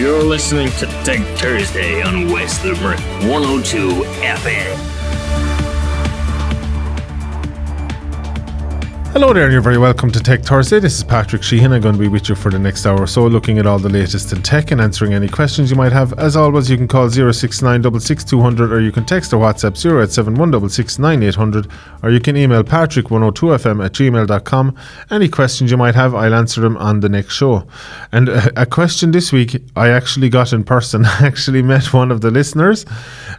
You're listening to Tech Thursday on West Limerick 102 FM. Hello there, and you're very welcome to Tech Thursday. This is Patrick Sheehan. I'm going to be with you for the next hour or so, looking at all the latest in tech and answering any questions you might have. As always, you can call 069 or you can text or WhatsApp 0871 or you can email patrick102fm at gmail.com. Any questions you might have, I'll answer them on the next show. And a, a question this week I actually got in person. I actually met one of the listeners,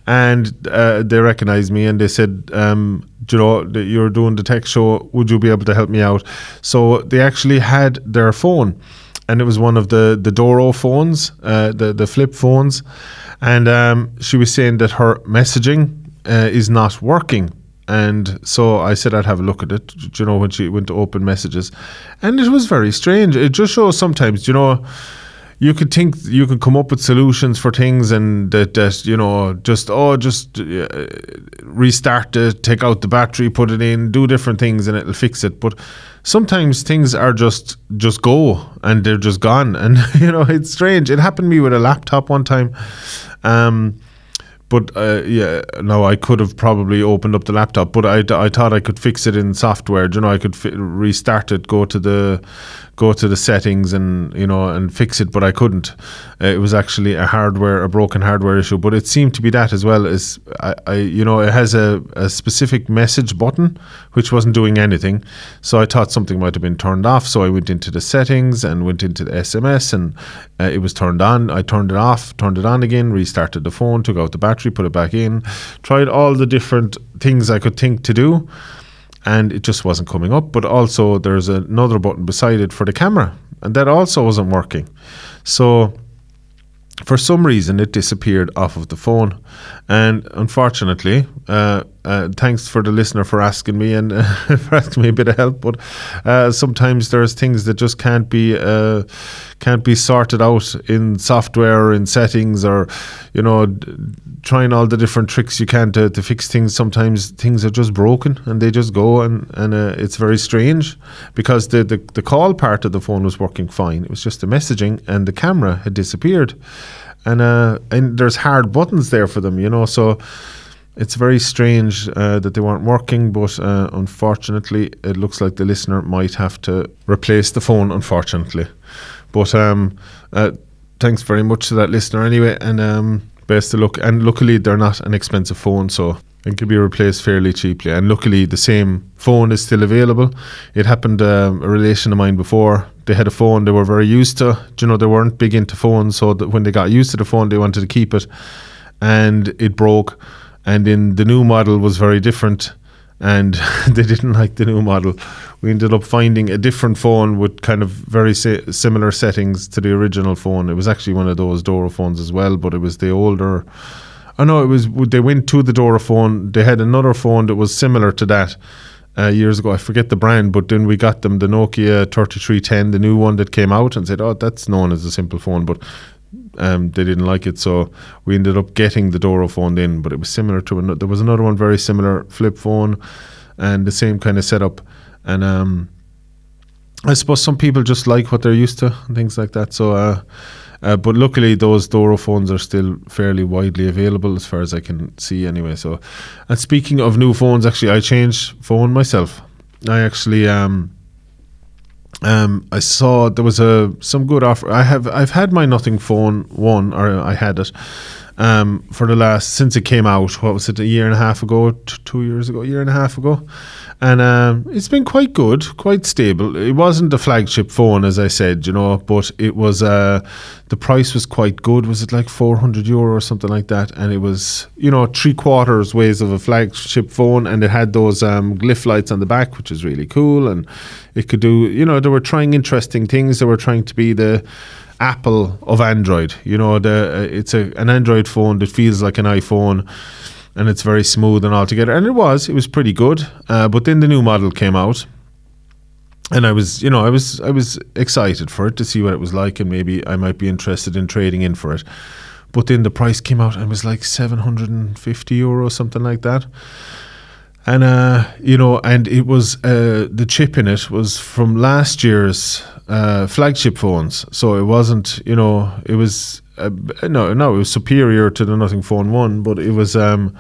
and uh, they recognized me and they said, um, you know, that you're doing the tech show. Would you be able to help me out? So they actually had their phone, and it was one of the the Doro phones, uh, the the flip phones, and um, she was saying that her messaging uh, is not working. And so I said I'd have a look at it, you know, when she went to open messages. And it was very strange. It just shows sometimes, you know, you could think you could come up with solutions for things and that, that you know just oh just uh, restart it take out the battery put it in do different things and it'll fix it. But sometimes things are just just go and they're just gone. And you know it's strange. It happened to me with a laptop one time. Um, but uh, yeah, no, I could have probably opened up the laptop, but I, I thought I could fix it in software. You know, I could fi- restart it, go to the go to the settings, and you know, and fix it, but I couldn't. Uh, it was actually a hardware, a broken hardware issue. But it seemed to be that as well as I, I you know, it has a, a specific message button which wasn't doing anything. So I thought something might have been turned off. So I went into the settings and went into the SMS, and uh, it was turned on. I turned it off, turned it on again, restarted the phone, took out the battery put it back in, tried all the different things I could think to do, and it just wasn't coming up. But also, there's another button beside it for the camera, and that also wasn't working. So, for some reason, it disappeared off of the phone. And unfortunately, uh, uh, thanks for the listener for asking me and uh, for asking me a bit of help. But uh, sometimes there's things that just can't be uh, can't be sorted out in software or in settings, or you know, trying all the different tricks you can to, to fix things. Sometimes things are just broken and they just go, and and uh, it's very strange because the, the the call part of the phone was working fine. It was just the messaging and the camera had disappeared and uh, and there's hard buttons there for them, you know. So it's very strange uh, that they weren't working, but uh, unfortunately, it looks like the listener might have to replace the phone. Unfortunately, but um, uh, thanks very much to that listener anyway, and um, best of luck. And luckily, they're not an expensive phone, so it could be replaced fairly cheaply. And luckily, the same phone is still available. It happened um, a relation of mine before. They had a phone they were very used to. You know, they weren't big into phones, so that when they got used to the phone, they wanted to keep it, and it broke. And in the new model was very different, and they didn't like the new model. We ended up finding a different phone with kind of very si- similar settings to the original phone. It was actually one of those Doro phones as well, but it was the older Oh know it was they went to the Doro phone. They had another phone that was similar to that uh, years ago. I forget the brand, but then we got them the Nokia 3310, the new one that came out, and said, "Oh, that's known as a simple phone," but. Um, they didn't like it, so we ended up getting the Doro phone in. But it was similar to another. There was another one very similar, flip phone, and the same kind of setup. And um, I suppose some people just like what they're used to and things like that. So uh, uh, but luckily, those Doro phones are still fairly widely available, as far as I can see, anyway. So, and speaking of new phones, actually, I changed phone myself. I actually um, um, I saw there was a some good offer. I have I've had my Nothing phone one, or I had it um, for the last since it came out. What was it? A year and a half ago, t- two years ago, a year and a half ago, and um, it's been quite good, quite stable. It wasn't the flagship phone, as I said, you know, but it was. Uh, the price was quite good. Was it like four hundred euro or something like that? And it was, you know, three quarters ways of a flagship phone, and it had those um, glyph lights on the back, which is really cool, and it could do. You know, they were trying interesting things. They were trying to be the Apple of Android. You know, the uh, it's a an Android phone that feels like an iPhone, and it's very smooth and all together. And it was, it was pretty good. Uh, but then the new model came out, and I was, you know, I was, I was excited for it to see what it was like, and maybe I might be interested in trading in for it. But then the price came out and it was like seven hundred and fifty euro, something like that and uh, you know, and it was uh, the chip in it was from last year's uh, flagship phones, so it wasn't, you know, it was uh, no, no, it was superior to the Nothing Phone One, but it was um,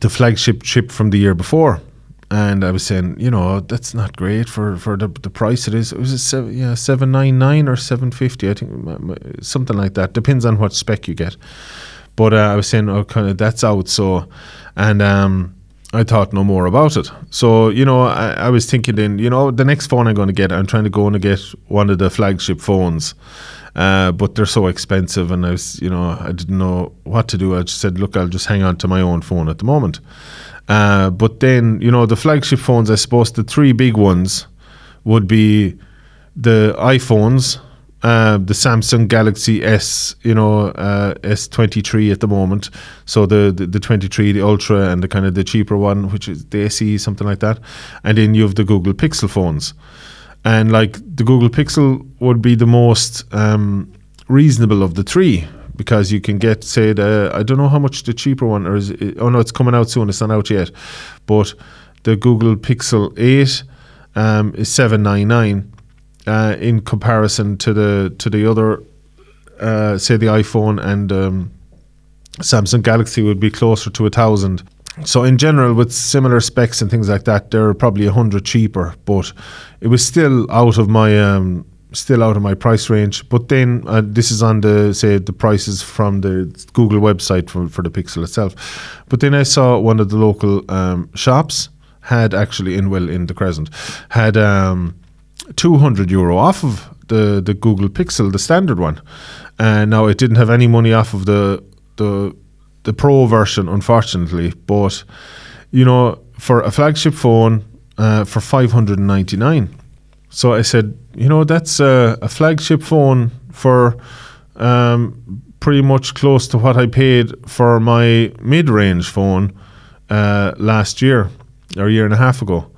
the flagship chip from the year before. And I was saying, you know, that's not great for, for the, the price it is. It was a seven, yeah, seven nine nine or seven fifty, I think, something like that. Depends on what spec you get. But uh, I was saying, oh, kind of that's out. So, and um, I thought no more about it. So, you know, I, I was thinking then, you know, the next phone I'm going to get, I'm trying to go and get one of the flagship phones. Uh, but they're so expensive, and I was, you know, I didn't know what to do. I just said, look, I'll just hang on to my own phone at the moment. Uh, but then, you know, the flagship phones, I suppose the three big ones would be the iPhones, uh, the Samsung Galaxy S, you know, uh, S23 at the moment. So the, the, the 23, the Ultra, and the kind of the cheaper one, which is the SE, something like that. And then you have the Google Pixel phones. And like the Google Pixel would be the most um, reasonable of the three because you can get, say, the, I don't know how much the cheaper one, or is it, oh no, it's coming out soon, it's not out yet. But the Google Pixel 8 um, is 799 uh, in comparison to the to the other, uh, say the iPhone and um, Samsung Galaxy would be closer to a thousand. So in general, with similar specs and things like that, they're probably a hundred cheaper, but it was still out of my um, still out of my price range. But then uh, this is on the say the prices from the Google website for, for the Pixel itself. But then I saw one of the local um, shops had actually in well in the Crescent had um, 200 euro off of the, the Google Pixel, the standard one. And now it didn't have any money off of the the the Pro version, unfortunately. But you know, for a flagship phone, uh, for 599. So I said, you know, that's a, a flagship phone for um, pretty much close to what I paid for my mid-range phone uh, last year or a year and a half ago.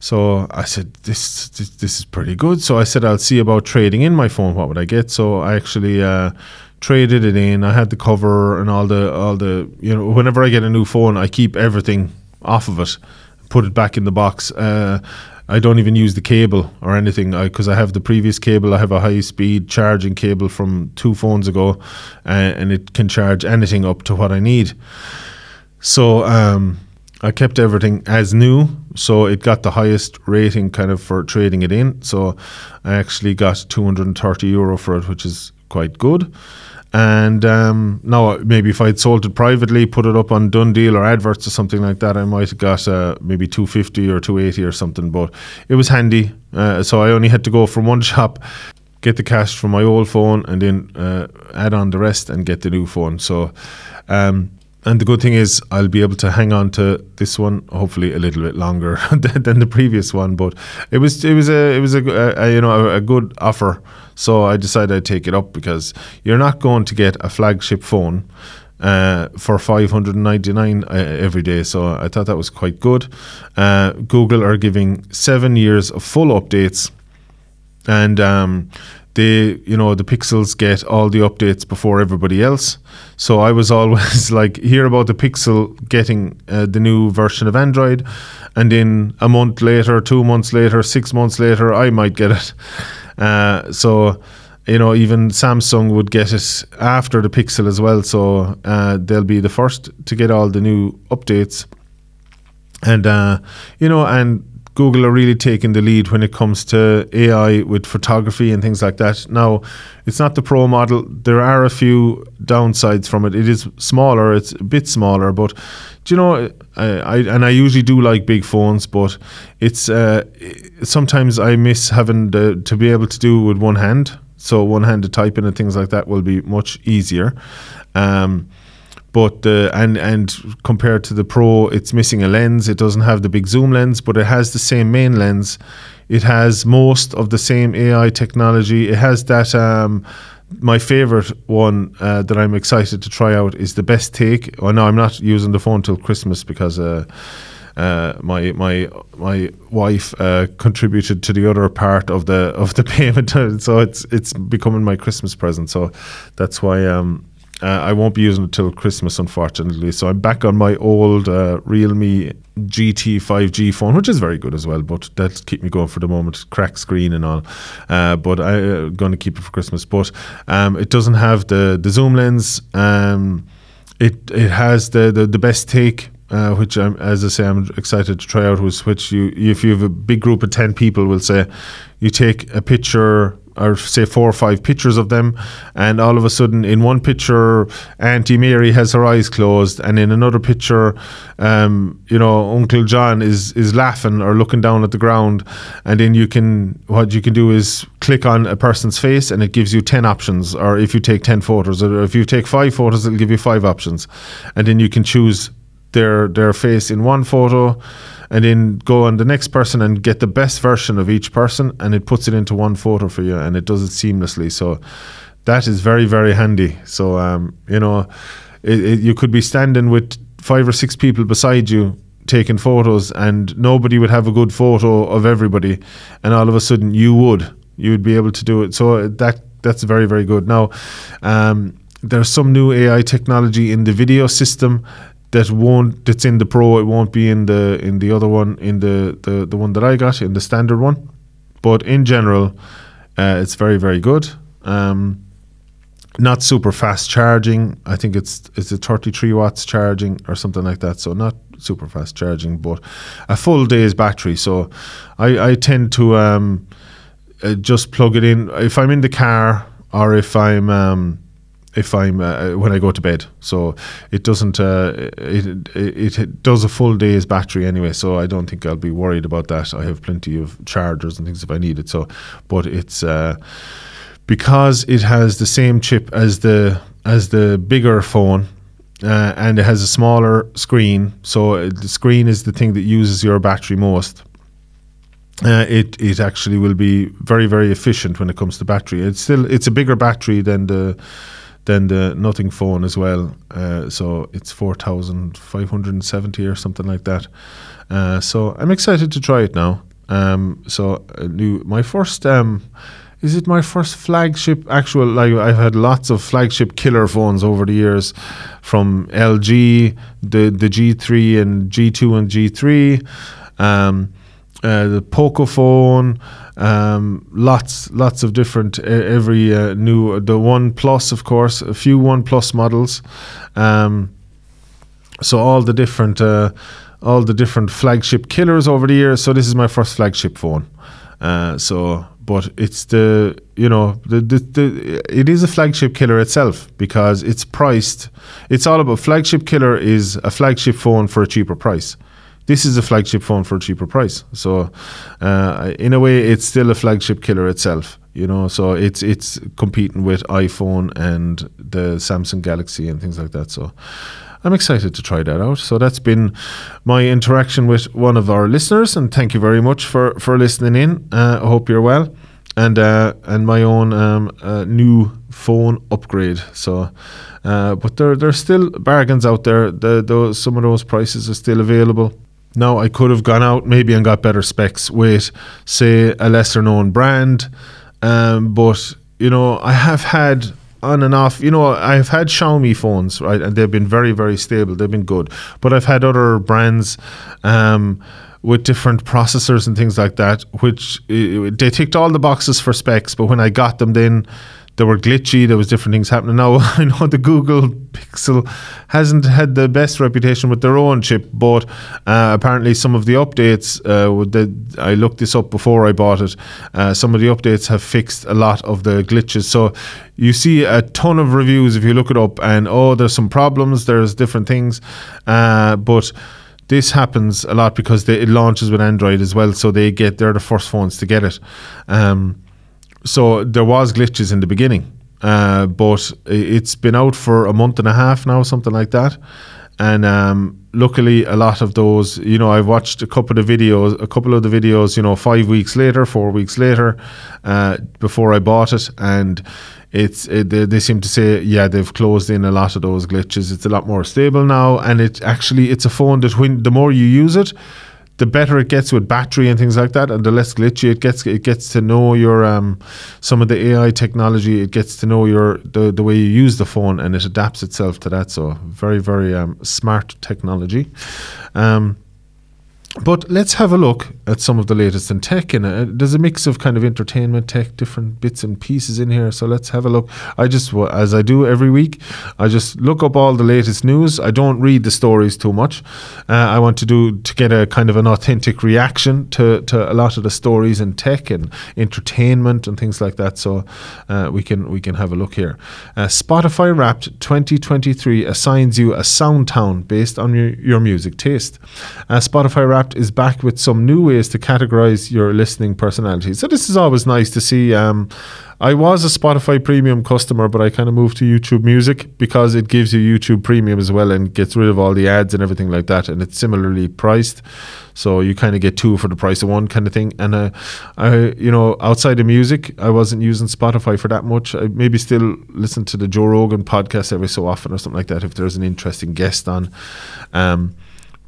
So I said, this, this, this is pretty good. So I said, I'll see about trading in my phone. What would I get? So I actually uh, traded it in. I had the cover and all the all the you know. Whenever I get a new phone, I keep everything off of it, put it back in the box. Uh, I don't even use the cable or anything because I, I, have the previous cable. I have a high speed charging cable from two phones ago, uh, and it can charge anything up to what I need. So um, I kept everything as new, so it got the highest rating kind of for trading it in. So I actually got 230 euro for it, which is quite good. And um, now, maybe if I'd sold it privately, put it up on DoneDeal or adverts or something like that, I might have got uh, maybe 250 or 280 or something. But it was handy. Uh, so I only had to go from one shop, get the cash from my old phone, and then uh, add on the rest and get the new phone. So um, and the good thing is, I'll be able to hang on to this one hopefully a little bit longer than the previous one. But it was it was a it was a, a you know a, a, good offer, so I decided I'd take it up because you're not going to get a flagship phone. Uh, for 599 uh, every day, so I thought that was quite good. Uh, Google are giving seven years of full updates, and um, they you know the pixels get all the updates before everybody else so i was always like hear about the pixel getting uh, the new version of android and then a month later two months later six months later i might get it uh, so you know even samsung would get it after the pixel as well so uh, they'll be the first to get all the new updates and uh, you know and Google are really taking the lead when it comes to AI with photography and things like that. Now, it's not the pro model. There are a few downsides from it. It is smaller. It's a bit smaller, but do you know? I, I and I usually do like big phones, but it's uh, sometimes I miss having the, to be able to do with one hand. So one-handed typing and things like that will be much easier. Um, but uh, and and compared to the Pro, it's missing a lens. It doesn't have the big zoom lens, but it has the same main lens. It has most of the same AI technology. It has that. Um, my favorite one uh, that I'm excited to try out is the best take. Oh no, I'm not using the phone till Christmas because. Uh, uh, my my my wife uh, contributed to the other part of the of the payment, so it's it's becoming my Christmas present. So that's why um, uh, I won't be using it till Christmas, unfortunately. So I'm back on my old uh, Realme GT 5G phone, which is very good as well. But that'll keep me going for the moment. Crack screen and all. Uh, but I'm uh, going to keep it for Christmas. But um, it doesn't have the the zoom lens. Um, it it has the the, the best take uh, which I'm, as I say, I'm excited to try out. Was which you, if you have a big group of ten people, will say, you take a picture or say four or five pictures of them, and all of a sudden, in one picture, Auntie Mary has her eyes closed, and in another picture, um, you know, Uncle John is is laughing or looking down at the ground, and then you can what you can do is click on a person's face, and it gives you ten options. Or if you take ten photos, or if you take five photos, it'll give you five options, and then you can choose their their face in one photo and then go on the next person and get the best version of each person and it puts it into one photo for you and it does it seamlessly. So that is very very handy. So um, you know it, it, you could be standing with five or six people beside you taking photos and nobody would have a good photo of everybody and all of a sudden you would. You would be able to do it. So that that's very very good. Now um, there's some new AI technology in the video system that won't that's in the pro it won't be in the in the other one in the the, the one that I got in the standard one. But in general uh, it's very very good. Um, not super fast charging. I think it's it's a 33 watts charging or something like that. So not super fast charging but a full day's battery. So I, I tend to um, uh, just plug it in. If I'm in the car or if I'm um, if I'm uh, when I go to bed. So it doesn't uh, it, it, it does a full day's battery anyway. So I don't think I'll be worried about that. I have plenty of chargers and things if I need it. So, but it's uh, because it has the same chip as the as the bigger phone. Uh, and it has a smaller screen, so the screen is the thing that uses your battery most. Uh, it it actually will be very very efficient when it comes to battery. It's still it's a bigger battery than the then the Nothing phone as well. Uh, so it's 4,570 or something like that. Uh, so I'm excited to try it now. Um, so uh, new my first um, is it my first flagship actual like I've had lots of flagship killer phones over the years from LG the the G3 and G2 and G3 um, uh, the Poco phone um, lots, lots of different. every uh, new the One Plus, of course, a few One Plus models. Um, so all the different, uh, all the different flagship killers over the years. So this is my first flagship phone. Uh, so, but it's the you know the, the the it is a flagship killer itself because it's priced. It's all about flagship killer is a flagship phone for a cheaper price this is a flagship phone for a cheaper price. So, uh, in a way, it's still a flagship killer itself. You know, so it's it's competing with iPhone and the Samsung Galaxy and things like that. So. I'm excited to try that out. So that's been my interaction with one of our listeners, and thank you very much for for listening in. Uh, I hope you're well, and uh, and my own um, uh, new phone upgrade. So, uh, but there there's still bargains out there. The, those some of those prices are still available. Now, I could have gone out maybe and got better specs with, say, a lesser known brand. Um, but, you know, I have had on and off, you know, I've had Xiaomi phones, right? And they've been very, very stable. They've been good. But I've had other brands. Um, with different processors and things like that, which uh, they ticked all the boxes for specs, but when I got them, then they were glitchy. There was different things happening. Now I know the Google Pixel hasn't had the best reputation with their own chip, but uh, apparently some of the updates. Uh, the, I looked this up before I bought it. Uh, some of the updates have fixed a lot of the glitches. So you see a ton of reviews if you look it up, and oh, there's some problems. There's different things, uh, but this happens a lot because they, it launches with Android as well, so they get they're the first phones to get it. Um, so there was glitches in the beginning, uh, but it's been out for a month and a half now, something like that. And um, luckily, a lot of those, you know, I've watched a couple of videos, a couple of the videos, you know, five weeks later, four weeks later, uh, before I bought it, and it's it, they, seem to say yeah they've closed in a lot of those glitches. It's a lot more stable now, and it actually it's a phone that when the more you use it, the better it gets with battery and things like that, and the less glitchy it gets. It gets to know your um, some of the AI technology. It gets to know your the, the way you use the phone, and it adapts itself to that. So very very um, smart technology. Um, but let's have a look at some of the latest in tech. And uh, there's a mix of kind of entertainment tech, different bits and pieces in here. So let's have a look. I just, as I do every week, I just look up all the latest news. I don't read the stories too much. Uh, I want to do to get a kind of an authentic reaction to, to a lot of the stories in tech and entertainment and things like that. So uh, we can we can have a look here. Uh, Spotify Wrapped 2023 assigns you a sound town based on your, your music taste. Uh, Spotify Wrapped Wrapped is back with some new ways to categorize your listening personality. So this is always nice to see. Um, I was a Spotify Premium customer, but I kind of moved to YouTube Music because it gives you YouTube Premium as well and gets rid of all the ads and everything like that, and it's similarly priced. So you kind of get two for the price of one kind of thing. And uh, I, you know, outside of music, I wasn't using Spotify for that much. I maybe still listen to the Joe Rogan podcast every so often or something like that if there's an interesting guest on. Um,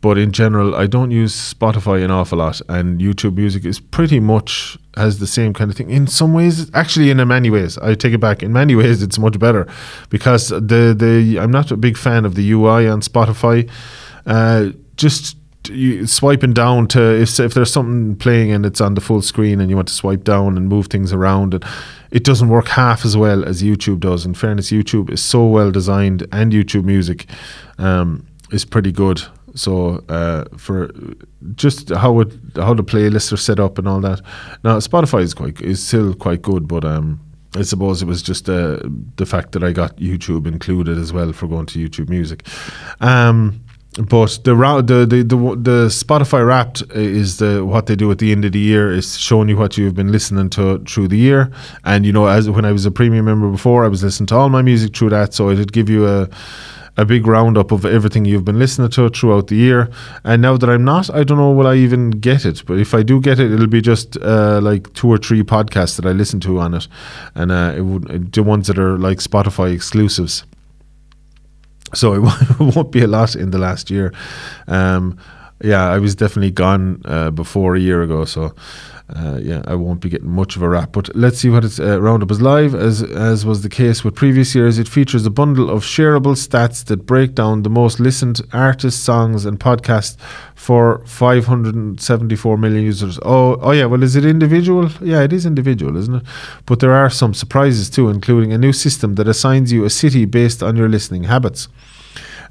but in general, I don't use Spotify an awful lot, and YouTube Music is pretty much has the same kind of thing. In some ways, actually, in many ways, I take it back. In many ways, it's much better because the the I'm not a big fan of the UI on Spotify. Uh, just you, swiping down to if if there's something playing and it's on the full screen and you want to swipe down and move things around and it doesn't work half as well as YouTube does. In fairness, YouTube is so well designed and YouTube Music um, is pretty good. So uh, for just how it how the playlists are set up and all that. Now Spotify is quite is still quite good, but um, I suppose it was just uh, the fact that I got YouTube included as well for going to YouTube Music. Um, but the, the the the Spotify Wrapped is the what they do at the end of the year is showing you what you've been listening to through the year. And you know, as when I was a premium member before, I was listening to all my music through that, so it'd give you a a big roundup of everything you've been listening to throughout the year. And now that I'm not, I don't know will I even get it. But if I do get it, it'll be just uh, like two or three podcasts that I listen to on it, and uh, it would the ones that are like Spotify exclusives. So it won't be a lot in the last year. Um, yeah, I was definitely gone uh, before a year ago, so uh, yeah, I won't be getting much of a wrap. But let's see what it's uh, Roundup is live. As as was the case with previous years, it features a bundle of shareable stats that break down the most listened artists, songs, and podcasts for 574 million users. Oh, oh yeah. Well, is it individual? Yeah, it is individual, isn't it? But there are some surprises too, including a new system that assigns you a city based on your listening habits.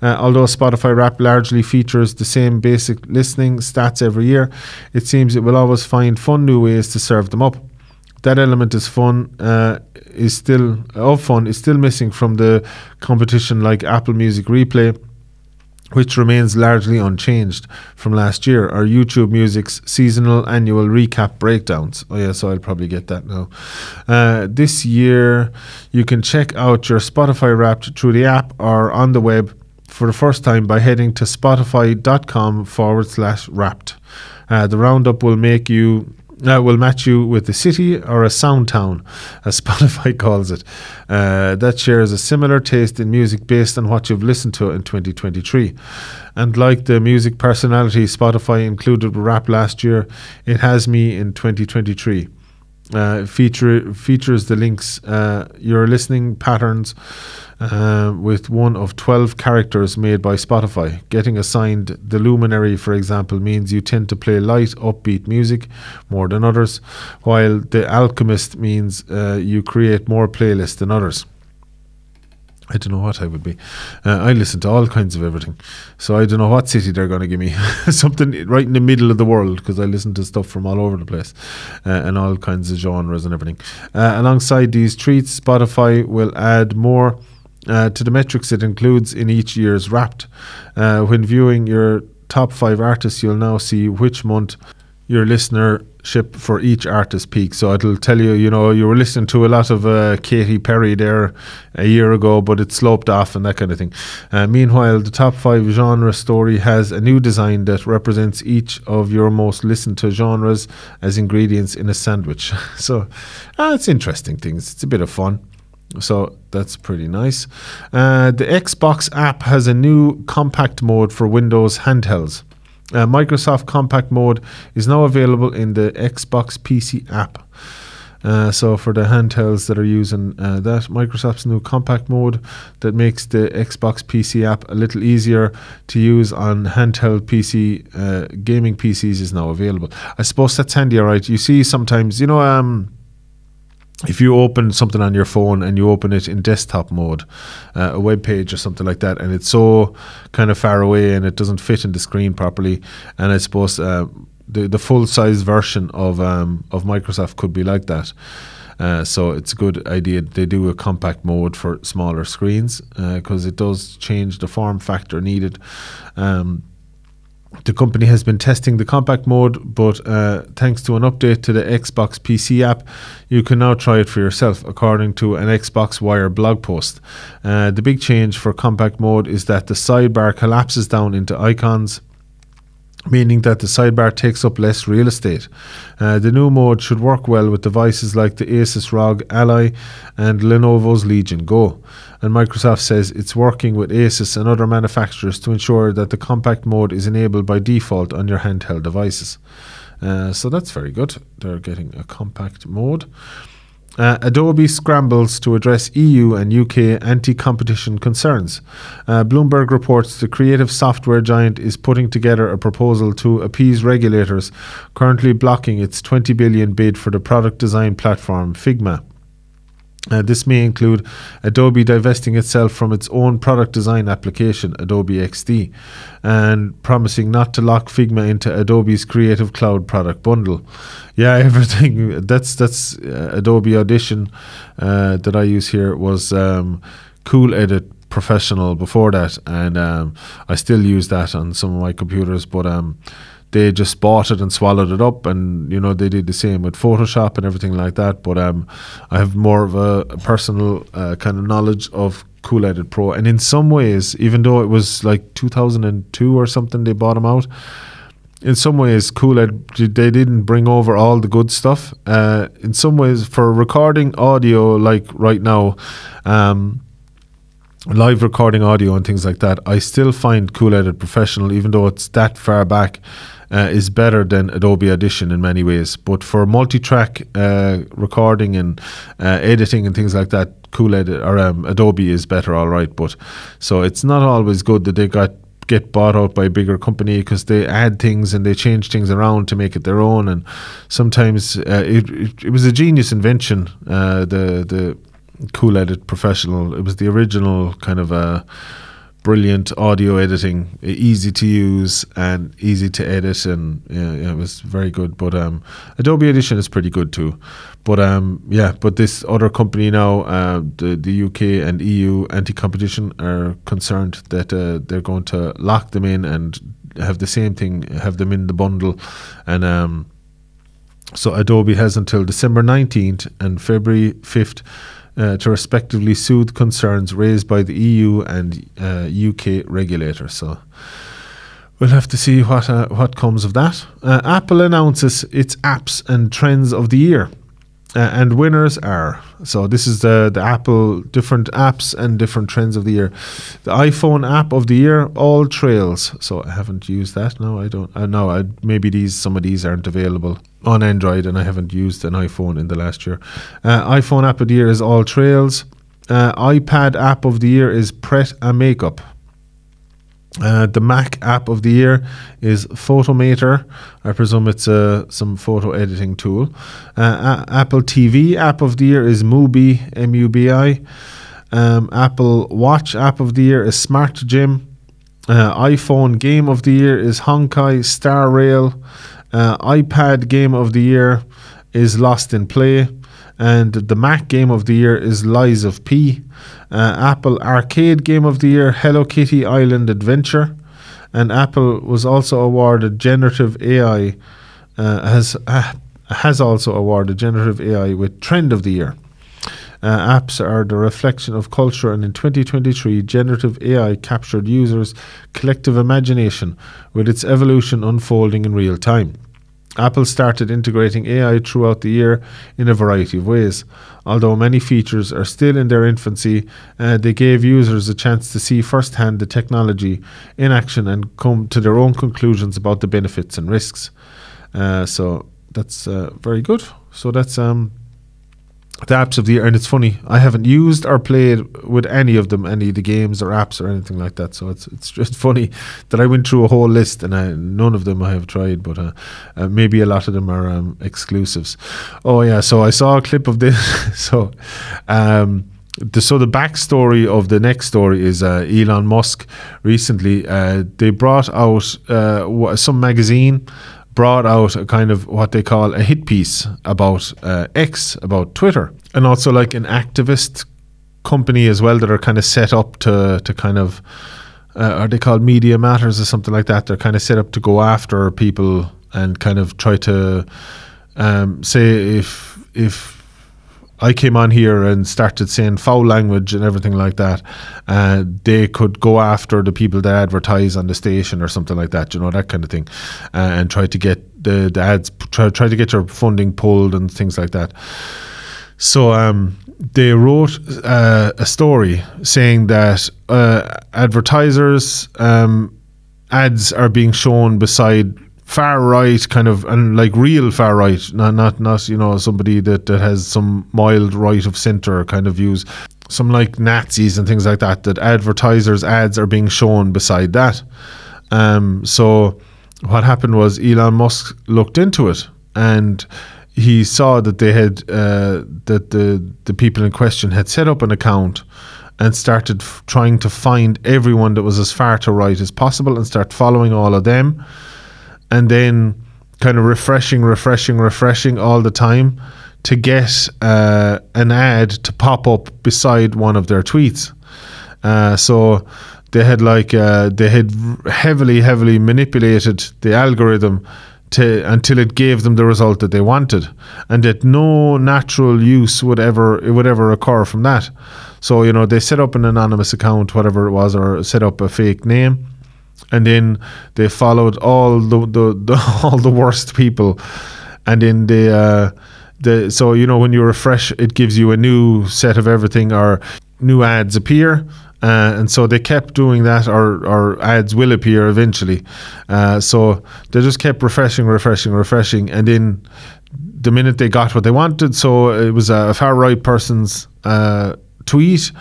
Uh, although Spotify Wrap largely features the same basic listening stats every year, it seems it will always find fun new ways to serve them up. That element is fun. Uh, is still of fun is still missing from the competition like Apple Music Replay which remains largely unchanged from last year, are YouTube Music's seasonal annual recap breakdowns. Oh, yeah, so I'll probably get that now. Uh, this year, you can check out your Spotify Wrapped through the app or on the web for the first time by heading to spotify.com forward slash wrapped. Uh, the roundup will make you uh, will match you with a city or a sound town, as Spotify calls it, uh, that shares a similar taste in music based on what you've listened to in 2023. And like the music personality Spotify included rap last year, it has me in 2023. Uh, feature features the links uh, your listening patterns uh, with one of 12 characters made by Spotify. Getting assigned the Luminary, for example, means you tend to play light, upbeat music more than others, while the Alchemist means uh, you create more playlists than others. I don't know what I would be. Uh, I listen to all kinds of everything. So I don't know what city they're going to give me. Something right in the middle of the world because I listen to stuff from all over the place uh, and all kinds of genres and everything. Uh, alongside these treats, Spotify will add more uh, to the metrics it includes in each year's Wrapped. Uh, when viewing your top five artists, you'll now see which month your listenership for each artist peak. So it'll tell you, you know, you were listening to a lot of uh, Katy Perry there a year ago, but it sloped off and that kind of thing. Uh, meanwhile, the top five genre story has a new design that represents each of your most listened to genres as ingredients in a sandwich. so uh, it's interesting things. It's a bit of fun. So that's pretty nice. Uh, the Xbox app has a new compact mode for Windows handhelds. Uh, Microsoft Compact Mode is now available in the Xbox PC app. Uh, so for the handhelds that are using uh, that, Microsoft's new compact mode that makes the Xbox PC app a little easier to use on handheld PC uh, gaming PCs is now available. I suppose that's handy, all right. You see sometimes, you know, um, if you open something on your phone and you open it in desktop mode, uh, a web page or something like that, and it's so kind of far away and it doesn't fit in the screen properly, and I suppose uh, the the full size version of um, of Microsoft could be like that. Uh, so it's a good idea they do a compact mode for smaller screens because uh, it does change the form factor needed. Um, the company has been testing the compact mode, but uh, thanks to an update to the Xbox PC app, you can now try it for yourself, according to an Xbox Wire blog post. Uh, the big change for compact mode is that the sidebar collapses down into icons meaning that the sidebar takes up less real estate. Uh, the new mode should work well with devices like the Asus ROG Ally and Lenovo's Legion Go. And Microsoft says it's working with Asus and other manufacturers to ensure that the compact mode is enabled by default on your handheld devices. Uh, so that's very good. They're getting a compact mode. Uh, Adobe scrambles to address EU and UK anti competition concerns. Uh, Bloomberg reports the creative software giant is putting together a proposal to appease regulators currently blocking its 20 billion bid for the product design platform Figma. Uh, this may include Adobe divesting itself from its own product design application, Adobe XD, and promising not to lock Figma into Adobe's Creative Cloud product bundle. Yeah, everything that's that's uh, Adobe Audition uh, that I use here was um, Cool Edit Professional before that, and um, I still use that on some of my computers, but um, they just bought it and swallowed it up and you know they did the same with photoshop and everything like that. But um, i have more of a, personal uh, kind of knowledge of cool edit pro. And in some ways even though it was like 2002 or something they bought them out in some ways cool ed they didn't bring over all the good stuff. Uh, in some ways for recording audio like right now um, live recording audio and things like that, I still find Cool Edit Professional, even though it's that far back, uh, is better than Adobe Audition in many ways. But for multi-track uh, recording and uh, editing and things like that, Cool Edit or um, Adobe is better, all right. But so it's not always good that they got get bought out by a bigger company because they add things and they change things around to make it their own. And sometimes uh, it, it, it was a genius invention. Uh, the the Cool Edit Professional. It was the original kind of a uh, brilliant audio editing, easy to use and easy to edit, and yeah, yeah, it was very good. But um, Adobe Audition is pretty good too. But um, yeah, but this other company now, uh, the the UK and EU anti-competition are concerned that uh, they're going to lock them in and have the same thing, have them in the bundle, and um, so Adobe has until December nineteenth and February fifth uh, to respectively soothe concerns raised by the EU and uh, UK regulators. So we'll have to see what uh, what comes of that. Uh, Apple announces its apps and trends of the year. Uh, and winners are so this is the the Apple different apps and different trends of the year. The iPhone app of the year, All Trails. So I haven't used that. No, I don't. Uh, no, I, maybe these some of these aren't available on Android, and I haven't used an iPhone in the last year. Uh, iPhone app of the year is All Trails. Uh, iPad app of the year is Pret a Makeup. Uh, the Mac app of the year is Photomator. I presume it's uh, some photo editing tool. Uh, a- Apple TV app of the year is Mubi, M U B I. Um, Apple Watch app of the year is Smart Gym. Uh, iPhone game of the year is Honkai Star Rail. Uh, iPad game of the year is Lost in Play. And the Mac game of the year is Lies of P. Uh, Apple Arcade Game of the Year, Hello Kitty Island Adventure. And Apple was also awarded Generative AI, uh, has, uh, has also awarded Generative AI with Trend of the Year. Uh, apps are the reflection of culture, and in 2023, generative AI captured users' collective imagination with its evolution unfolding in real time. Apple started integrating AI throughout the year in a variety of ways. Although many features are still in their infancy, uh, they gave users a chance to see firsthand the technology in action and come to their own conclusions about the benefits and risks. Uh, so that's uh, very good. So that's um, the apps of the year, and it's funny. I haven't used or played with any of them, any of the games or apps or anything like that. So it's it's just funny that I went through a whole list, and I, none of them I have tried, but uh, uh, maybe a lot of them are um, exclusives. Oh yeah, so I saw a clip of this. so. Um, the, so the backstory of the next story is uh, Elon Musk. Recently, uh, they brought out uh, some magazine brought out a kind of what they call a hit piece about uh, X, about Twitter, and also like an activist company as well that are kind of set up to to kind of uh, are they called Media Matters or something like that? They're kind of set up to go after people and kind of try to um, say if if I came on here and started saying foul language and everything like that, uh, they could go after the people that advertise on the station or something like that, you know, that kind of thing, uh, and try to get the, the ads, try, try to get your funding pulled and things like that. So um, they wrote uh, a story saying that uh, advertisers' um, ads are being shown beside far right kind of and like real far right not not not you know somebody that, that has some mild right of center kind of views. Some like nazis and things like that that advertisers ads are being shown beside that. Um, so what happened was Elon Musk looked into it and he saw that they had uh, that the the people in question had set up an account and started f- trying to find everyone that was as far to right as possible and start following all of them and then kind of refreshing, refreshing, refreshing all the time to get uh, an ad to pop up beside one of their tweets. Uh, so they had like uh, they had heavily, heavily manipulated the algorithm to until it gave them the result that they wanted, and that no natural use would ever it would ever occur from that. So you know they set up an anonymous account, whatever it was, or set up a fake name and then they followed all the, the, the all the worst people, and then they uh, the so you know when you refresh, it gives you a new set of everything or new ads appear. Uh, and so they kept doing that, or, or ads will appear eventually. Uh, so they just kept refreshing, refreshing, refreshing, and then the minute they got what they wanted, so it was a far right person's uh, tweet,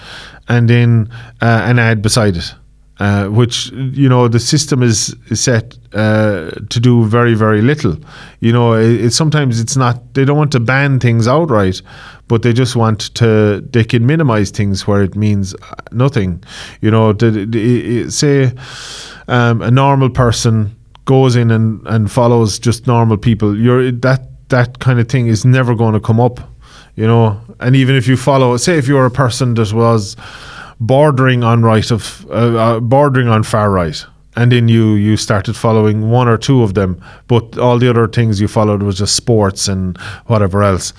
and then uh, an ad beside it uh, which you know the system is, set uh, to do very very little. You know, it, it, sometimes it's not they don't want to ban things outright, but they just want to they can minimize things where it means nothing. You know, the, the, say um, a normal person goes in and, and follows just normal people. You're that that kind of thing is never going to come up. You know, and even if you follow, say if you're a person that was bordering on right of uh, uh, bordering on far right. And then you you started following one or two of them but all the other things you followed was just sports and whatever else.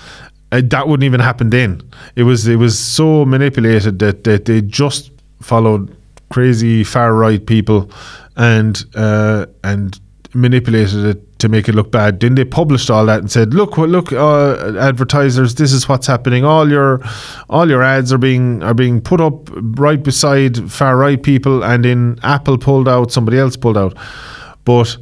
Uh, that wouldn't even happen then. It was it was so manipulated that, that they just followed crazy far right people and uh, and manipulated it to make it look bad. Then they published all that and said, "Look, look, uh, advertisers, this is what's happening. All your, all your ads are being are being put up right beside far right people, and then Apple pulled out, somebody else pulled out, but."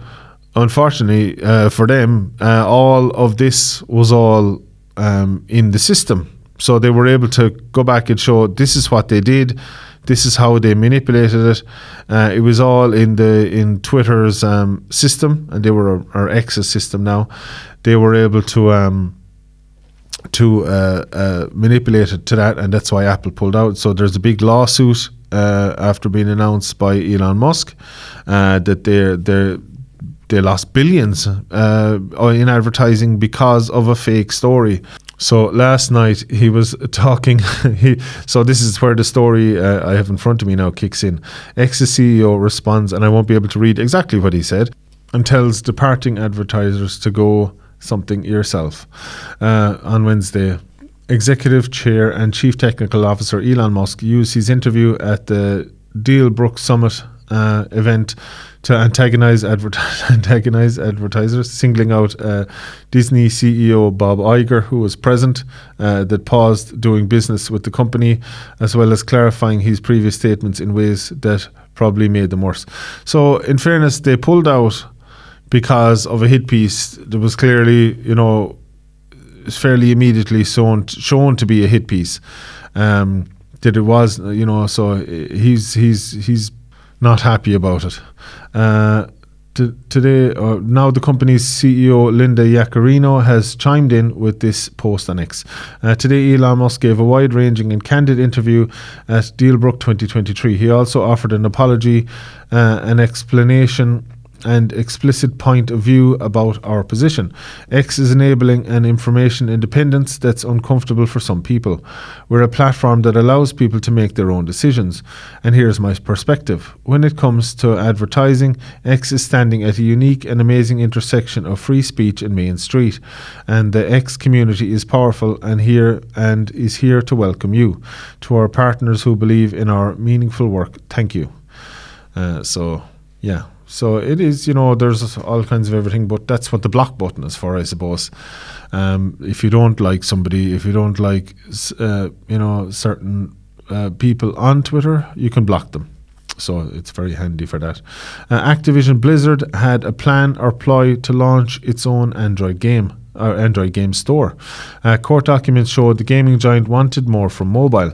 Unfortunately uh, for them, uh, all of this was all um, in the system. So they were able to go back and show this is what they did this is how they manipulated it. Uh, it was all in the in Twitter's um, system, and they were our X's system now. They were able to um, to uh, uh, manipulate it to that, and that's why Apple pulled out. So there's a big lawsuit uh, after being announced by Elon Musk uh, that they're they they lost billions uh, in advertising because of a fake story. So last night he was talking. he so this is where the story uh, I have in front of me now kicks in. X CEO responds, and I won't be able to read exactly what he said, and tells departing advertisers to go something yourself. Uh, on Wednesday, Executive Chair and Chief Technical Officer Elon Musk used his interview at the DealBook Summit uh, event to antagonize, adver- antagonize advertisers, singling out uh, Disney CEO Bob Iger, who was present, uh, that paused doing business with the company, as well as clarifying his previous statements in ways that probably made them worse. So, in fairness, they pulled out because of a hit piece that was clearly, you know, fairly immediately shown shown to be a hit piece. Um, that it was, you know, so he's he's he's not happy about it. Uh, today, uh, now the company's CEO Linda Yaccarino has chimed in with this post on X. Uh, today, Elon Musk gave a wide-ranging and candid interview at DealBook 2023. He also offered an apology, uh, an explanation and explicit point of view about our position. X is enabling an information independence that's uncomfortable for some people. We're a platform that allows people to make their own decisions. And here's my perspective. When it comes to advertising, X is standing at a unique and amazing intersection of free speech and Main Street. And the X community is powerful and here and is here to welcome you. To our partners who believe in our meaningful work, thank you. Uh, so yeah so it is, you know, there's all kinds of everything, but that's what the block button is for, I suppose. Um, if you don't like somebody, if you don't like, uh, you know, certain uh, people on Twitter, you can block them. So it's very handy for that. Uh, Activision Blizzard had a plan or ploy to launch its own Android game. Or Android game store. Uh, court documents showed the gaming giant wanted more from mobile.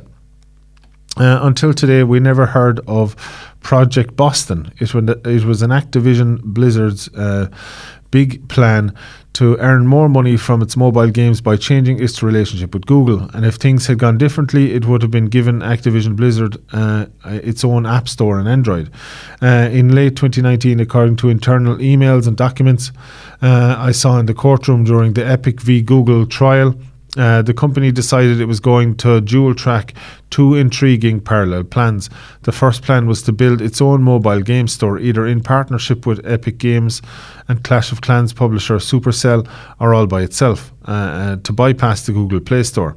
Uh, until today, we never heard of Project Boston. It, it was an Activision Blizzard's uh, big plan to earn more money from its mobile games by changing its relationship with Google. And if things had gone differently, it would have been given Activision Blizzard uh, its own app store on Android. Uh, in late 2019, according to internal emails and documents uh, I saw in the courtroom during the Epic v Google trial, uh, the company decided it was going to dual track two intriguing parallel plans. The first plan was to build its own mobile game store, either in partnership with Epic Games and Clash of Clans publisher Supercell, or all by itself, uh, uh, to bypass the Google Play Store.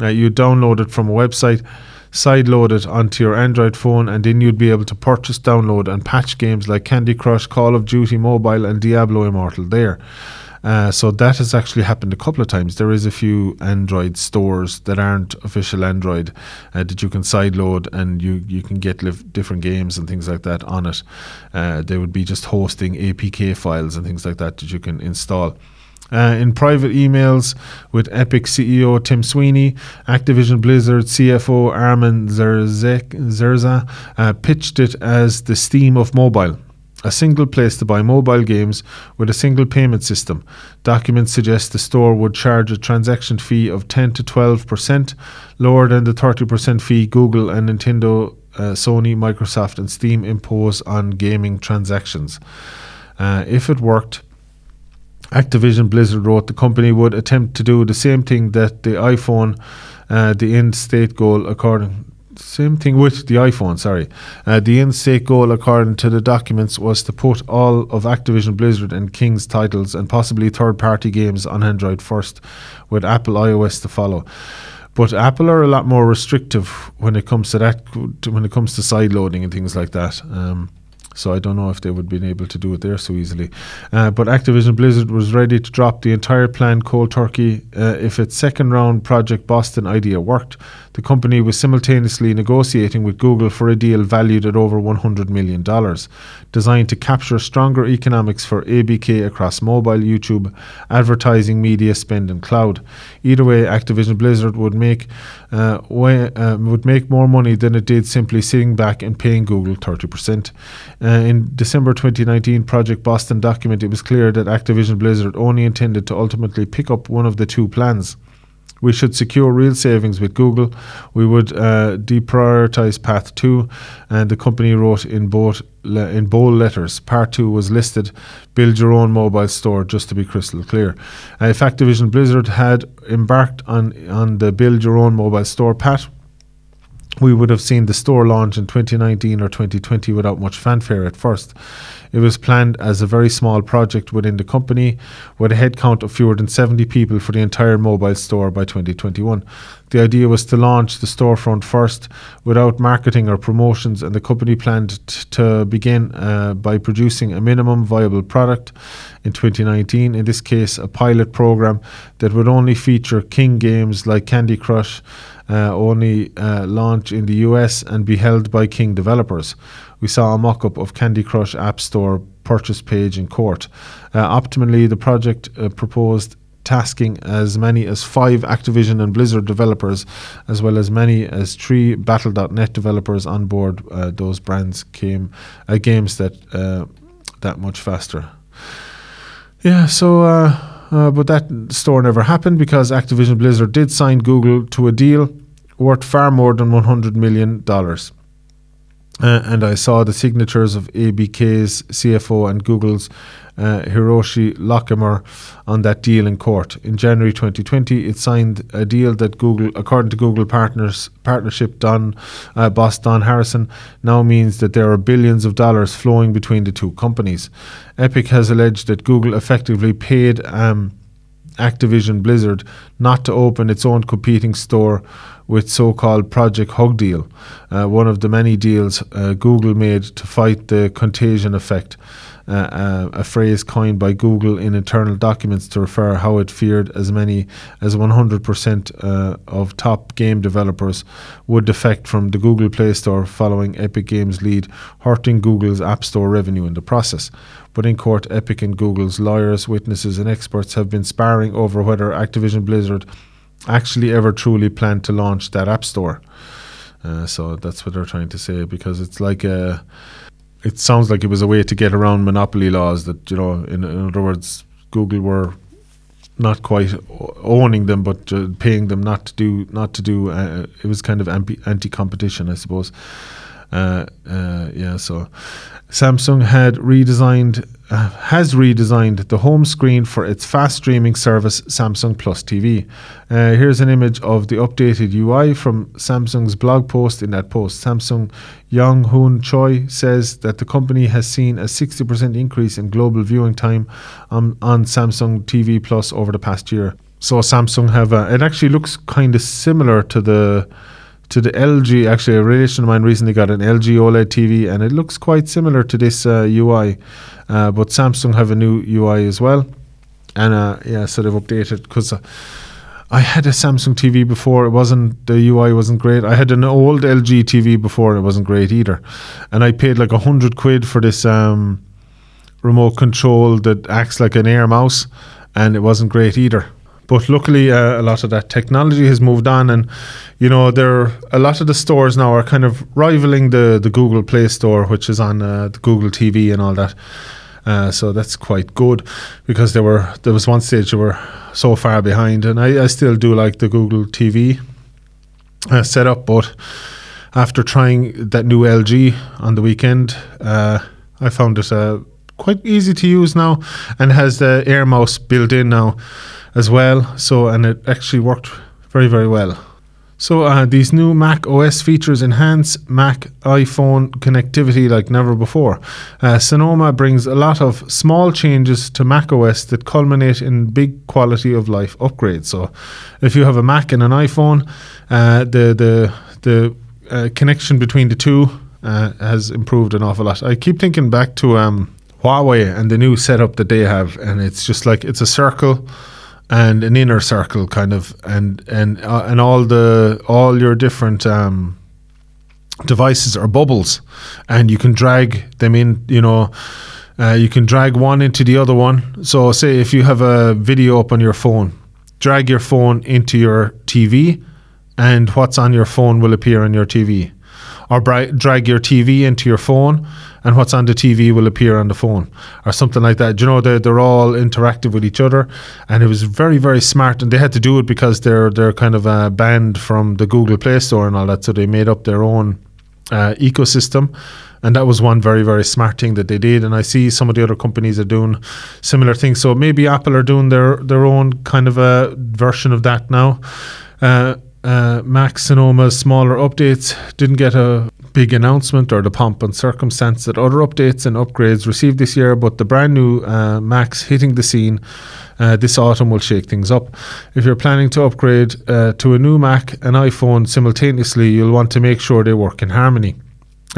Uh, you download it from a website, sideload it onto your Android phone, and then you'd be able to purchase, download, and patch games like Candy Crush, Call of Duty Mobile, and Diablo Immortal there. Uh, so that has actually happened a couple of times. There is a few Android stores that aren't official Android uh, that you can sideload and you, you can get different games and things like that on it. Uh, they would be just hosting APK files and things like that that you can install. Uh, in private emails with Epic CEO Tim Sweeney, Activision Blizzard CFO Armin Zerza uh, pitched it as the Steam of mobile a single place to buy mobile games with a single payment system. Documents suggest the store would charge a transaction fee of 10 to 12%, lower than the 30% fee Google and Nintendo, uh, Sony, Microsoft, and Steam impose on gaming transactions. Uh, if it worked, Activision Blizzard wrote the company would attempt to do the same thing that the iPhone, uh, the end state goal, according same thing with the iPhone, sorry. Uh, the in state goal, according to the documents, was to put all of Activision Blizzard and King's titles and possibly third party games on Android first, with Apple iOS to follow. But Apple are a lot more restrictive when it comes to that, when it comes to side loading and things like that. Um, so I don't know if they would have been able to do it there so easily. Uh, but Activision Blizzard was ready to drop the entire plan cold turkey uh, if its second round Project Boston idea worked. The company was simultaneously negotiating with Google for a deal valued at over $100 million, designed to capture stronger economics for ABK across mobile, YouTube, advertising, media spend, and cloud. Either way, Activision Blizzard would make uh, way, uh, would make more money than it did simply sitting back and paying Google 30%. Uh, in December 2019, Project Boston document, it was clear that Activision Blizzard only intended to ultimately pick up one of the two plans. We should secure real savings with Google. We would uh, deprioritize Path 2, and the company wrote in both le- in bold letters. Part 2 was listed, build your own mobile store, just to be crystal clear. Uh, if Activision Blizzard had embarked on, on the build your own mobile store path, we would have seen the store launch in 2019 or 2020 without much fanfare at first. It was planned as a very small project within the company with a headcount of fewer than 70 people for the entire mobile store by 2021. The idea was to launch the storefront first without marketing or promotions, and the company planned t- to begin uh, by producing a minimum viable product in 2019. In this case, a pilot program that would only feature King games like Candy Crush, uh, only uh, launch in the US and be held by King developers. We saw a mock up of Candy Crush App Store purchase page in court. Uh, optimally, the project uh, proposed tasking as many as five Activision and Blizzard developers, as well as many as three Battle.net developers on board. Uh, those brands came uh, games that uh, that much faster. Yeah, so. Uh, uh, but that store never happened because Activision Blizzard did sign Google to a deal worth far more than $100 million. Uh, and I saw the signatures of ABK's CFO and Google's uh, Hiroshi Lockheimer on that deal in court. In January 2020, it signed a deal that Google, according to Google partners partnership Don uh, boss Don Harrison, now means that there are billions of dollars flowing between the two companies. Epic has alleged that Google effectively paid um, Activision Blizzard not to open its own competing store with so-called Project Hug deal, uh, one of the many deals uh, Google made to fight the contagion effect. Uh, uh, a phrase coined by Google in internal documents to refer how it feared as many as 100% uh, of top game developers would defect from the Google Play Store following Epic Games' lead, hurting Google's App Store revenue in the process. But in court, Epic and Google's lawyers, witnesses, and experts have been sparring over whether Activision Blizzard actually ever truly planned to launch that App Store. Uh, so that's what they're trying to say because it's like a it sounds like it was a way to get around monopoly laws that you know in, in other words google were not quite owning them but uh, paying them not to do not to do uh, it was kind of anti competition i suppose. Uh, uh, yeah so Samsung had redesigned has redesigned the home screen for its fast streaming service Samsung Plus TV. Uh, here's an image of the updated UI from Samsung's blog post. In that post, Samsung Young Hoon Choi says that the company has seen a 60% increase in global viewing time on, on Samsung TV Plus over the past year. So Samsung have a, it actually looks kind of similar to the to the LG. Actually, a relation of mine recently got an LG OLED TV, and it looks quite similar to this uh, UI. Uh, but Samsung have a new UI as well, and uh, yeah, so they've updated because. Uh, I had a Samsung TV before. It wasn't the UI wasn't great. I had an old LG TV before. It wasn't great either, and I paid like a hundred quid for this um, remote control that acts like an air mouse, and it wasn't great either. But luckily, uh, a lot of that technology has moved on, and you know, there a lot of the stores now are kind of rivaling the the Google Play Store, which is on uh, the Google TV and all that. Uh, so that's quite good because there were there was one stage they were so far behind, and I, I still do like the Google TV uh, setup, but after trying that new LG on the weekend, uh, I found it uh, quite easy to use now and has the Air Mouse built in now as well. So, and it actually worked very, very well. So, uh, these new Mac OS features enhance Mac iPhone connectivity like never before. Uh, Sonoma brings a lot of small changes to Mac OS that culminate in big quality of life upgrades. So, if you have a Mac and an iPhone, uh, the the the uh, connection between the two uh, has improved an awful lot. I keep thinking back to um, Huawei and the new setup that they have, and it's just like it's a circle and an inner circle kind of and and uh, and all the all your different um, devices are bubbles and you can drag them in you know uh, you can drag one into the other one. So say if you have a video up on your phone drag your phone into your TV and what's on your phone will appear on your TV or drag your TV into your phone and what's on the TV will appear on the phone or something like that. You know, they're, they're all interactive with each other. And it was very, very smart. And they had to do it because they're, they're kind of uh, banned from the Google Play Store and all that. So they made up their own uh, ecosystem. And that was one very, very smart thing that they did. And I see some of the other companies are doing similar things. So maybe Apple are doing their, their own kind of a version of that now. Uh, uh, Mac Sonoma's smaller updates didn't get a big announcement or the pomp and circumstance that other updates and upgrades received this year, but the brand new uh, Macs hitting the scene uh, this autumn will shake things up. If you're planning to upgrade uh, to a new Mac and iPhone simultaneously, you'll want to make sure they work in harmony.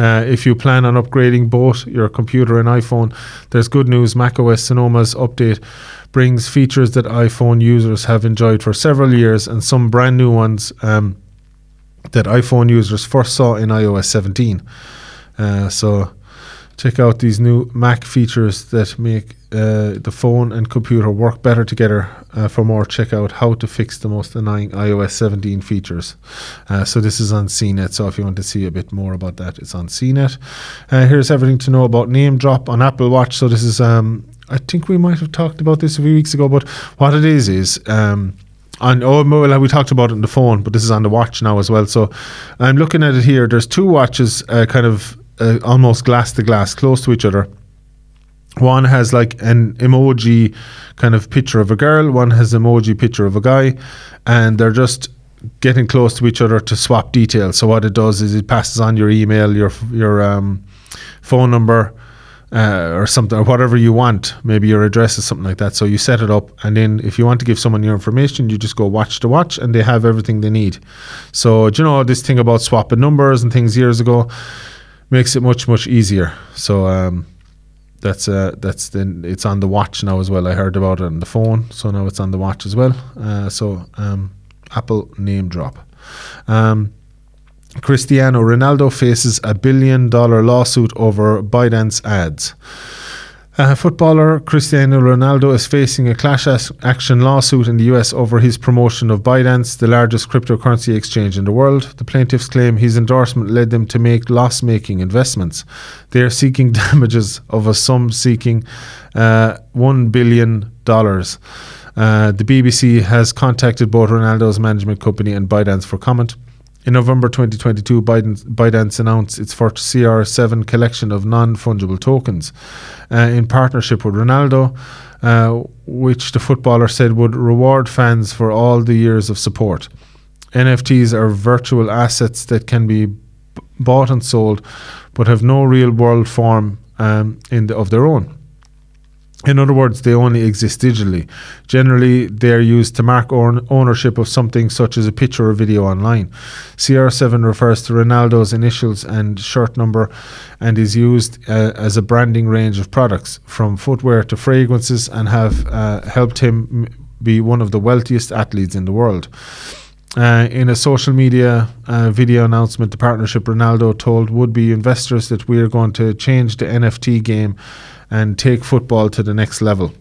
Uh, if you plan on upgrading both your computer and iPhone, there's good news. macOS Sonoma's update brings features that iPhone users have enjoyed for several years and some brand new ones um, that iPhone users first saw in iOS 17. Uh, so check out these new Mac features that make uh, the phone and computer work better together. Uh, for more, check out how to fix the most annoying iOS 17 features. Uh, so this is on CNET. So if you want to see a bit more about that, it's on CNET. Uh, here's everything to know about Name Drop on Apple Watch. So this is, um, I think we might have talked about this a few weeks ago, but what it is is. Um, on oh well we talked about it on the phone but this is on the watch now as well so i'm looking at it here there's two watches uh, kind of uh, almost glass to glass close to each other one has like an emoji kind of picture of a girl, one has emoji picture of a guy, and they're just getting close to each other to swap details. So what it does is it passes on your email, your your um, phone number, uh, or something, or whatever you want. Maybe your address is something like that. So you set it up, and then if you want to give someone your information, you just go watch the watch, and they have everything they need. So do you know this thing about swapping numbers and things years ago makes it much much easier. So. Um, that's uh, that's then it's on the watch now as well. I heard about it on the phone, so now it's on the watch as well. Uh, so um, Apple name drop. Um, Cristiano Ronaldo faces a billion dollar lawsuit over Binance ads. Uh, footballer Cristiano Ronaldo is facing a class action lawsuit in the US over his promotion of Binance, the largest cryptocurrency exchange in the world. The plaintiffs claim his endorsement led them to make loss making investments. They are seeking damages of a sum seeking uh, $1 billion. Uh, the BBC has contacted both Ronaldo's management company and Binance for comment. In November 2022, Binance, announced its first CR7 collection of non fungible tokens uh, in partnership with Ronaldo, uh, which the footballer said would reward fans for all the years of support. NFTs are virtual assets that can be b- bought and sold, but have no real world form um, in the, of their own. In other words, they only exist digitally. Generally, they are used to mark own ownership of something such as a picture or video online. CR7 refers to Ronaldo's initials and shirt number and is used uh, as a branding range of products, from footwear to fragrances, and have uh, helped him be one of the wealthiest athletes in the world. Uh, in a social media uh, video announcement, the partnership Ronaldo told would be investors that we are going to change the NFT game and take football to the next level.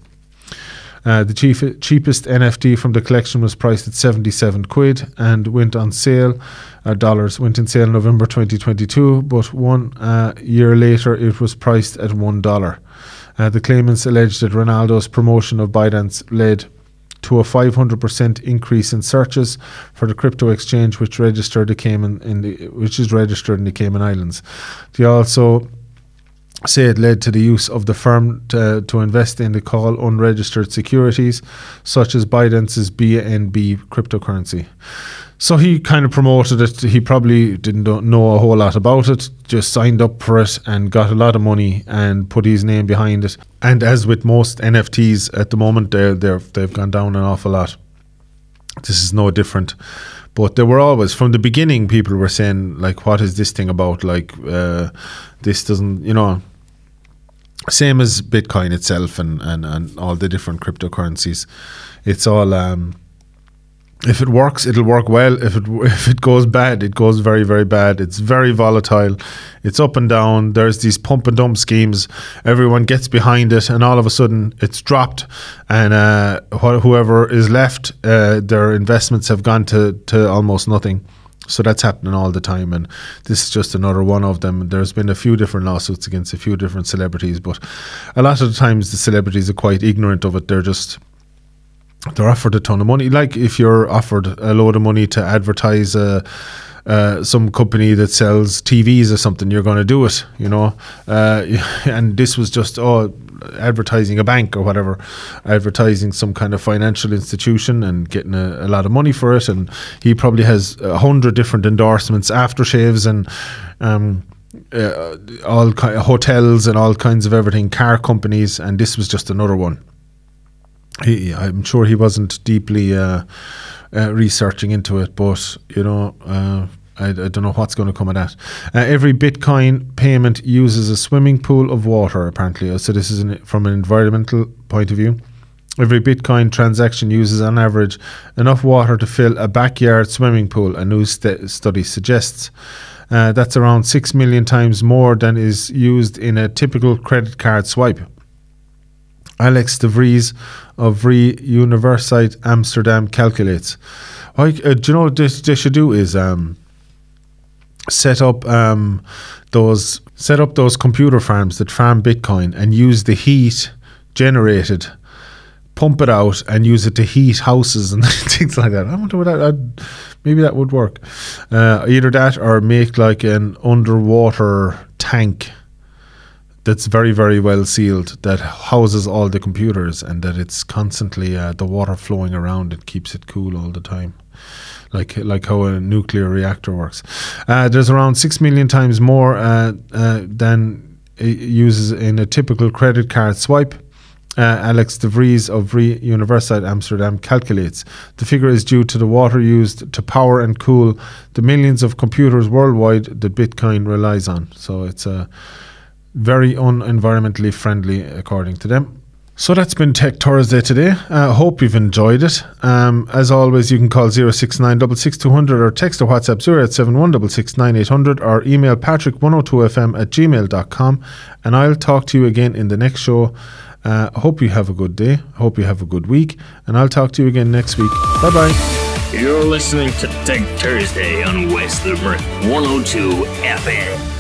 Uh, the chief, cheapest NFT from the collection was priced at 77 quid and went on sale, uh, dollars, went in sale in November 2022, but one uh, year later it was priced at $1. Uh, the claimants alleged that Ronaldo's promotion of Binance led to a 500% increase in searches for the crypto exchange, which registered the Cayman in the, which is registered in the Cayman Islands. They also say it led to the use of the firm to, to invest in the call unregistered securities, such as Binance's BNB cryptocurrency. So he kind of promoted it. He probably didn't know a whole lot about it, just signed up for it and got a lot of money and put his name behind it. And as with most NFTs at the moment, they're, they're, they've gone down an awful lot. This is no different. But there were always, from the beginning, people were saying, like, what is this thing about? Like, uh, this doesn't, you know, same as Bitcoin itself and, and, and all the different cryptocurrencies. It's all um, if it works, it'll work well. If it if it goes bad, it goes very very bad. It's very volatile. It's up and down. There's these pump and dump schemes. Everyone gets behind it, and all of a sudden it's dropped, and uh, wh- whoever is left, uh, their investments have gone to to almost nothing. So that's happening all the time, and this is just another one of them. There's been a few different lawsuits against a few different celebrities, but a lot of the times the celebrities are quite ignorant of it. They're just they're offered a ton of money. Like if you're offered a load of money to advertise uh, uh, some company that sells TVs or something, you're going to do it, you know. Uh, and this was just oh, advertising a bank or whatever, advertising some kind of financial institution and getting a, a lot of money for it. And he probably has a hundred different endorsements, aftershaves, and um, uh, all ki- hotels and all kinds of everything, car companies, and this was just another one. He, I'm sure he wasn't deeply uh, uh, researching into it, but you know, uh, I, I don't know what's going to come of that. Uh, every Bitcoin payment uses a swimming pool of water, apparently. So this is an, from an environmental point of view. Every Bitcoin transaction uses, on average, enough water to fill a backyard swimming pool. A new st- study suggests. Uh, that's around six million times more than is used in a typical credit card swipe. Alex de Vries of Vrije Universiteit Amsterdam calculates. I, uh, do you know what they, they should do is um, set up um, those set up those computer farms that farm Bitcoin and use the heat generated, pump it out and use it to heat houses and things like that. I wonder what that I'd, maybe that would work. Uh, either that or make like an underwater tank that's very very well sealed that houses all the computers and that it's constantly uh, the water flowing around it keeps it cool all the time. Like like how a nuclear reactor works. Uh, there's around 6 million times more uh, uh, than it uses in a typical credit card swipe. Uh, Alex de Vries of Vrije Universiteit Amsterdam calculates the figure is due to the water used to power and cool the millions of computers worldwide that Bitcoin relies on. So it's a very un-environmentally friendly according to them. So that's been Tech Thursday today. I uh, hope you've enjoyed it. Um, as always, you can call 069 or text or WhatsApp 0871 or email patrick102fm at gmail.com and I'll talk to you again in the next show. Uh, hope you have a good day. Hope you have a good week. And I'll talk to you again next week. Bye bye. You're listening to Tech Thursday on West Limerick 102 FM.